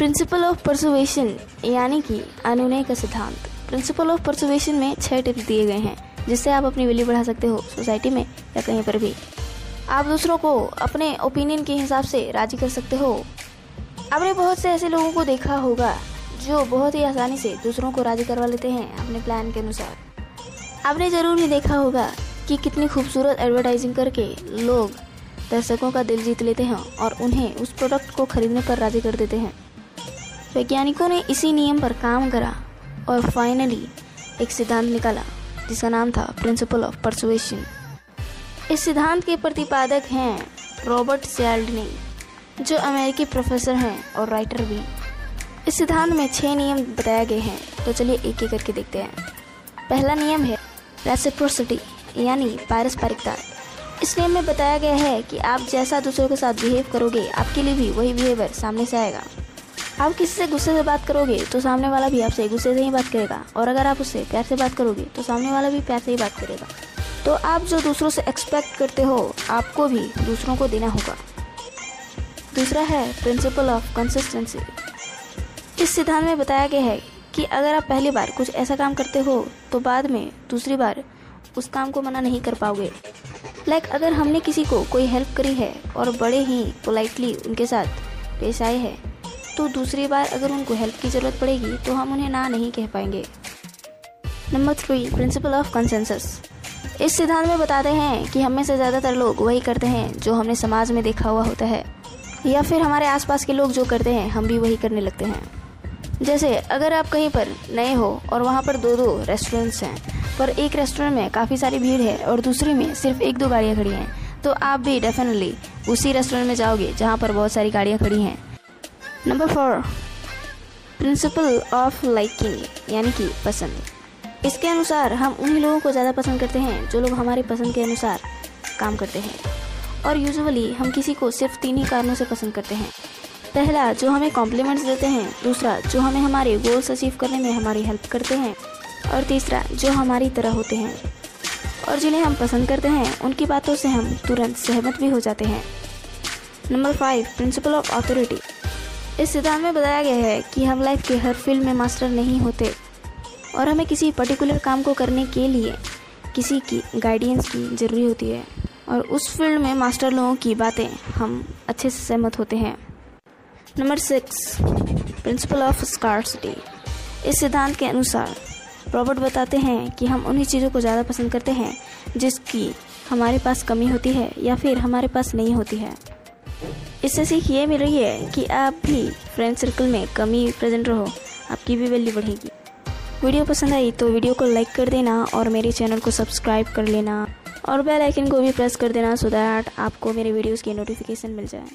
Principal of परसुवेशन यानी कि अनुनय का सिद्धांत। प्रिंसिपल ऑफ़ परसुवेशन में छह टिप्स दिए गए हैं, जिससे आप अपनी वैल्यू बढ़ा सकते हो सोसाइटी में या कहीं पर भी। आप दूसरों को अपने ओपिनियन के हिसाब से राज़ी कर सकते हो। आपने बहुत से ऐसे लोगों को देखा होगा, जो बहुत ही आसानी से दूसरों को राज़ी करवा लेते हैं अपने प्लान के अनुसार। आपने ज़रूर ही देखा होगा कि कितनी खूबसूरत एडवर्टाइजिंग करके लोग दर्शकों का दिल जीत लेते हैं और उन्हें उस प्रोडक्ट को खरीदने पर राज़ी कर देते हैं। वैज्ञानिकों ने इसी नियम पर काम करा और फाइनली एक सिद्धांत निकाला, जिसका नाम था प्रिंसिपल ऑफ़ परसुएशन इस सिद्धांत के प्रतिपादक हैं रॉबर्ट सैल्डनी जो अमेरिकी प्रोफेसर हैं और राइटर भी। इस सिद्धांत में छह नियम बताए गए हैं तो चलिए एक एक करके देखते हैं। पहला नियम है रेसिप्रोसिटी यानी पारस्परिकता। इस नियम में बताया गया है कि आप जैसा दूसरों के साथ बिहेव करोगे, आपके लिए भी वही बिहेवियर सामने से आएगा। आप किसी से गुस्से से बात करोगे तो सामने वाला भी आपसे गुस्से से ही बात करेगा। और अगर आप उससे प्यार से बात करोगे तो सामने वाला भी प्यार से ही बात करेगा। तो आप जो दूसरों से एक्सपेक्ट करते हो, आपको भी दूसरों को देना होगा। दूसरा है प्रिंसिपल ऑफ़ कंसिस्टेंसी इस सिद्धांत में बताया गया है कि अगर आप पहली बार कुछ ऐसा काम करते हो तो बाद में दूसरी बार उस काम को मना नहीं कर पाओगे। लाइक अगर हमने किसी को कोई हेल्प करी है, और बड़े ही पोलाइटली उनके साथ पेश आए हैं तो दूसरी बार अगर उनको हेल्प की ज़रूरत पड़ेगी तो हम उन्हें ना नहीं कह पाएँगे। Number three principle of consensus इस सिद्धांत में बताते हैं कि हमें से ज़्यादातर लोग वही करते हैं जो हमने समाज में देखा हुआ होता है। या फिर हमारे आसपास के लोग जो करते हैं, हम भी वही करने लगते हैं। जैसे, अगर आप कहीं पर नए हो और वहाँ पर दो दो रेस्टोरेंट्स हैं, पर एक रेस्टोरेंट में काफ़ी सारी भीड़ है और दूसरी में सिर्फ़ एक दो गाड़ियाँ खड़ी हैं तो आप भी डेफिनेटली उसी रेस्टोरेंट में जाओगे जहाँ पर बहुत सारी गाड़ियाँ खड़ी हैं। Number four principle of liking यानी कि पसंद। इसके अनुसार हम उन्हीं लोगों को ज़्यादा पसंद करते हैं, जो लोग हमारी पसंद के अनुसार काम करते हैं। और यूजुअली हम किसी को सिर्फ़ तीन ही कारणों से पसंद करते हैं। पहला, जो हमें कॉम्प्लीमेंट्स देते हैं। दूसरा, जो हमें हमारे गोल्स अचीव करने में हमारी हेल्प करते हैं। और तीसरा, जो हमारी तरह होते हैं। और जिन्हें हम पसंद करते हैं, उनकी बातों से हम तुरंत सहमत भी हो जाते हैं। Number five principle of authority इस सिद्धांत में बताया गया है कि हम लाइफ के हर फ़ील्ड में मास्टर नहीं होते और हमें किसी पर्टिकुलर काम को करने के लिए किसी की गाइडेंस की ज़रूरी होती है और उस फ़ील्ड में मास्टर लोगों की बातें हम अच्छे से सहमत होते हैं। Number six principle of scarcity इस सिद्धांत के अनुसार रॉबर्ट बताते हैं कि हम उन्हीं चीज़ों को ज़्यादा पसंद करते हैं जिसकी हमारे पास कमी होती है या फिर हमारे पास नहीं होती है। इससे सीख ये मिल रही है कि आप भी फ्रेंड सर्कल में कमी प्रेजेंट रहो, आपकी भी वैल्यू बढ़ेगी। वीडियो पसंद आई तो वीडियो को लाइक कर देना और मेरे चैनल को सब्सक्राइब कर लेना और बेल आइकन को भी प्रेस कर देना सो दैट आपको मेरे वीडियोस की नोटिफिकेशन मिल जाए।